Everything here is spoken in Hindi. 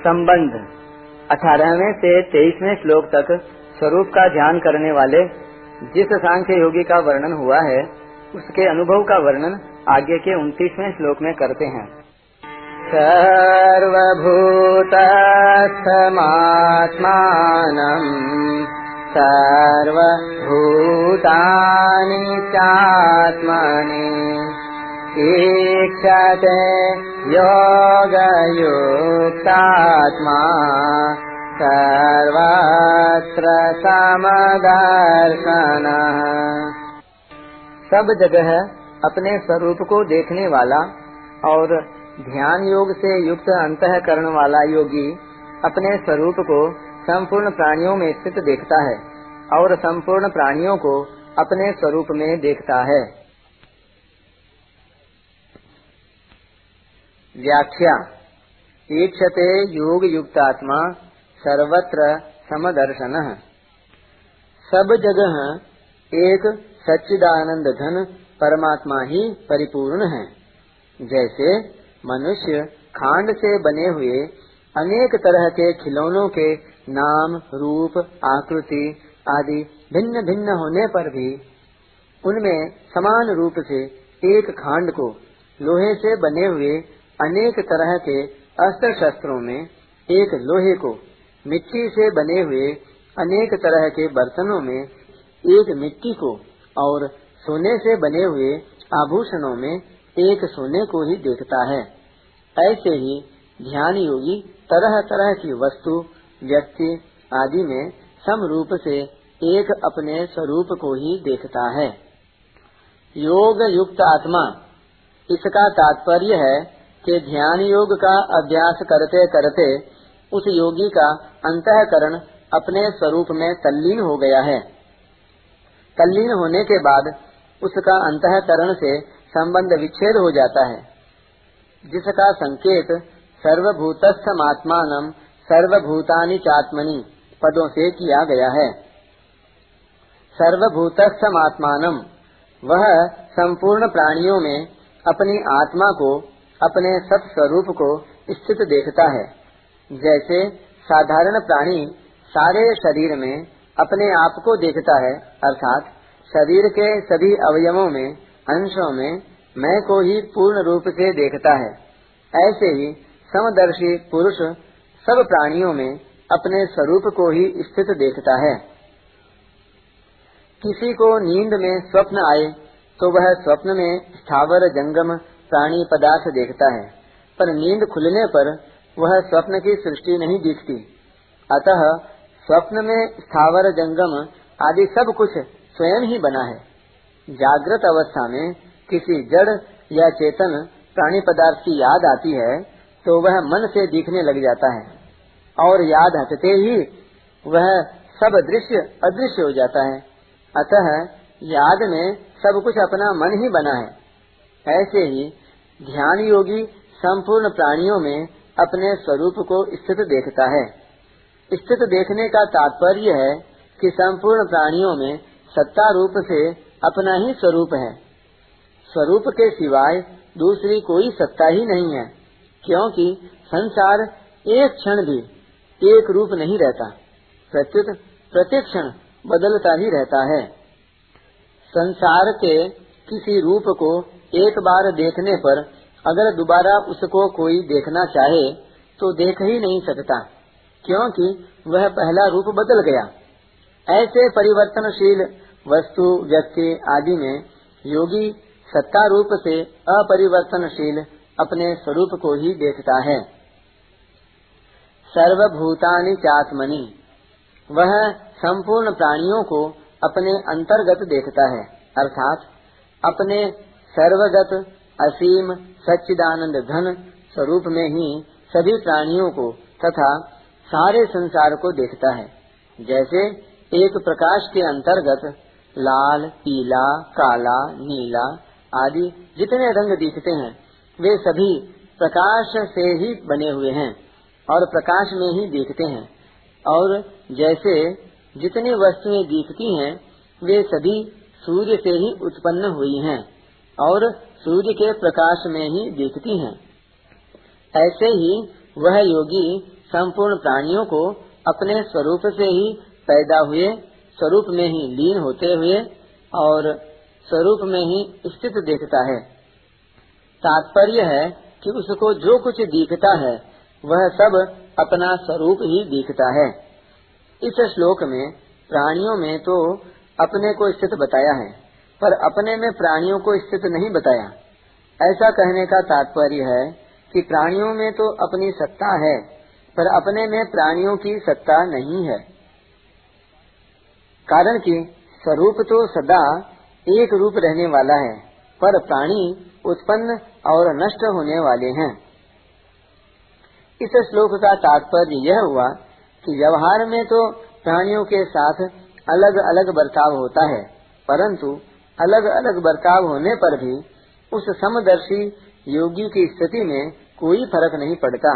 संबंध। अठारहवें से तेईसवें श्लोक तक स्वरूप का ध्यान करने वाले जिस सांख्य योगी का वर्णन हुआ है, उसके अनुभव का वर्णन आगे के उनतीसवें श्लोक में करते हैं। सर्वभूतस्थमात्मानम् सर्वभूतानि चात्मनि ईक्षते योगयुक्तात्मा सर्वत्र समदर्शनः सब जगह अपने स्वरूप को देखने वाला और ध्यान योग से युक्त अंतकरण वाला योगी अपने स्वरूप को संपूर्ण प्राणियों में स्थित देखता है और संपूर्ण प्राणियों को अपने स्वरूप में देखता है। व्याख्या। ईक्षते योग युक्तात्मा सर्वत्र समदर्शन। सब जगह एक सच्चिदानंद घन परमात्मा ही परिपूर्ण है। जैसे मनुष्य खांड से बने हुए अनेक तरह के खिलौनों के नाम, रूप, आकृति आदि भिन्न भिन्न होने पर भी उनमें समान रूप से एक खांड को लोहे से बने हुए अनेक तरह के अस्त्र शस्त्रों में एक लोहे को मिट्टी से बने हुए अनेक तरह के बर्तनों में, एक मिट्टी को और सोने से बने हुए आभूषणों में एक सोने को ही देखता है। ऐसे ही ध्यान योगी तरह तरह की वस्तु, व्यक्ति आदि में सम रूप से एक अपने स्वरूप को ही देखता है। योग युक्त आत्मा, इसका तात्पर्य है कि ध्यान योग का अभ्यास करते करते उस योगी का अंतकरण अपने स्वरूप में तल्लीन हो गया है। तल्लीन होने के बाद उसका अंतकरण से संबंध विच्छेद हो जाता है, जिसका संकेत सर्वभूतस्थमात्मान सर्वभूतानि चात्मनि पदों से किया गया है। सर्वभूतस्थमात्मान वह संपूर्ण प्राणियों में अपनी आत्मा को अपने सत स्वरूप को स्थित देखता है। जैसे साधारण प्राणी सारे शरीर में अपने आप को देखता है, अर्थात शरीर के सभी अवयवों में, अंशों में मैं को ही पूर्ण रूप से देखता है। ऐसे ही समदर्शी पुरुष सब प्राणियों में अपने स्वरूप को ही स्थित देखता है। किसी को नींद में स्वप्न आए तो वह स्वप्न में स्थावर जंगम प्राणी पदार्थ देखता है, पर नींद खुलने पर वह स्वप्न की सृष्टि नहीं दिखती। अतः स्वप्न में स्थावर, जंगम आदि सब कुछ स्वयं ही बना है। जागृत अवस्था में किसी जड़ या चेतन प्राणी पदार्थ की याद आती है तो वह मन से दिखने लग जाता है। और याद हटते ही वह सब दृश्य अदृश्य हो जाता है। अतः याद में सब कुछ अपना मन ही बना है। ऐसे ही ध्यान योगी संपूर्ण प्राणियों में अपने स्वरूप को स्थित देखता है। स्थित देखने का तात्पर्य है कि संपूर्ण प्राणियों में सत्ता रूप से अपना ही स्वरूप है। स्वरूप के सिवाय दूसरी कोई सत्ता ही नहीं है, क्योंकि संसार एक क्षण भी एक रूप नहीं रहता। प्रत्युत प्रत्येक क्षण बदलता ही रहता है। संसार के किसी रूप को एक बार देखने पर अगर दोबारा उसको कोई देखना चाहे तो देख ही नहीं सकता, क्योंकि वह पहला रूप बदल गया। ऐसे परिवर्तनशील वस्तु, व्यक्ति आदि में योगी सत्ता रूप से अपरिवर्तनशील अपने स्वरूप को ही देखता है। सर्वभूतानि चात्मनि, वह संपूर्ण प्राणियों को अपने अंतर्गत देखता है, अर्थात अपने सर्वगत, असीम, सच्चिदानंद धन स्वरूप में ही सभी प्राणियों को तथा सारे संसार को देखता है। जैसे एक प्रकाश के अंतर्गत लाल, पीला, काला, नीला आदि जितने रंग दिखते हैं, वे सभी प्रकाश से ही बने हुए हैं और प्रकाश में ही दिखते हैं। और जैसे जितनी वस्तुएँ दिखती हैं, वे सभी सूर्य से ही उत्पन्न हुई हैं। और सूर्य के प्रकाश में ही दिखती हैं। ऐसे ही वह योगी संपूर्ण प्राणियों को अपने स्वरूप से ही पैदा हुए, स्वरूप में ही लीन होते हुए और स्वरूप में ही स्थित देखता है। तात्पर्य है कि उसको जो कुछ दिखता है, वह सब अपना स्वरूप ही दिखता है। इस श्लोक में प्राणियों में तो अपने को स्थित बताया है। पर अपने में प्राणियों को स्थित नहीं बताया। ऐसा कहने का तात्पर्य है कि प्राणियों में तो अपनी सत्ता है, पर अपने में प्राणियों की सत्ता नहीं है। कारण कि स्वरूप तो सदा एक रूप रहने वाला है, पर प्राणी उत्पन्न और नष्ट होने वाले हैं। इस श्लोक का तात्पर्य यह हुआ कि व्यवहार में तो प्राणियों के साथ अलग अलग बर्ताव होता है, परंतु अलग अलग बर्ताव होने पर भी उस समदर्शी योगी की स्थिति में कोई फ़र्क नहीं पड़ता।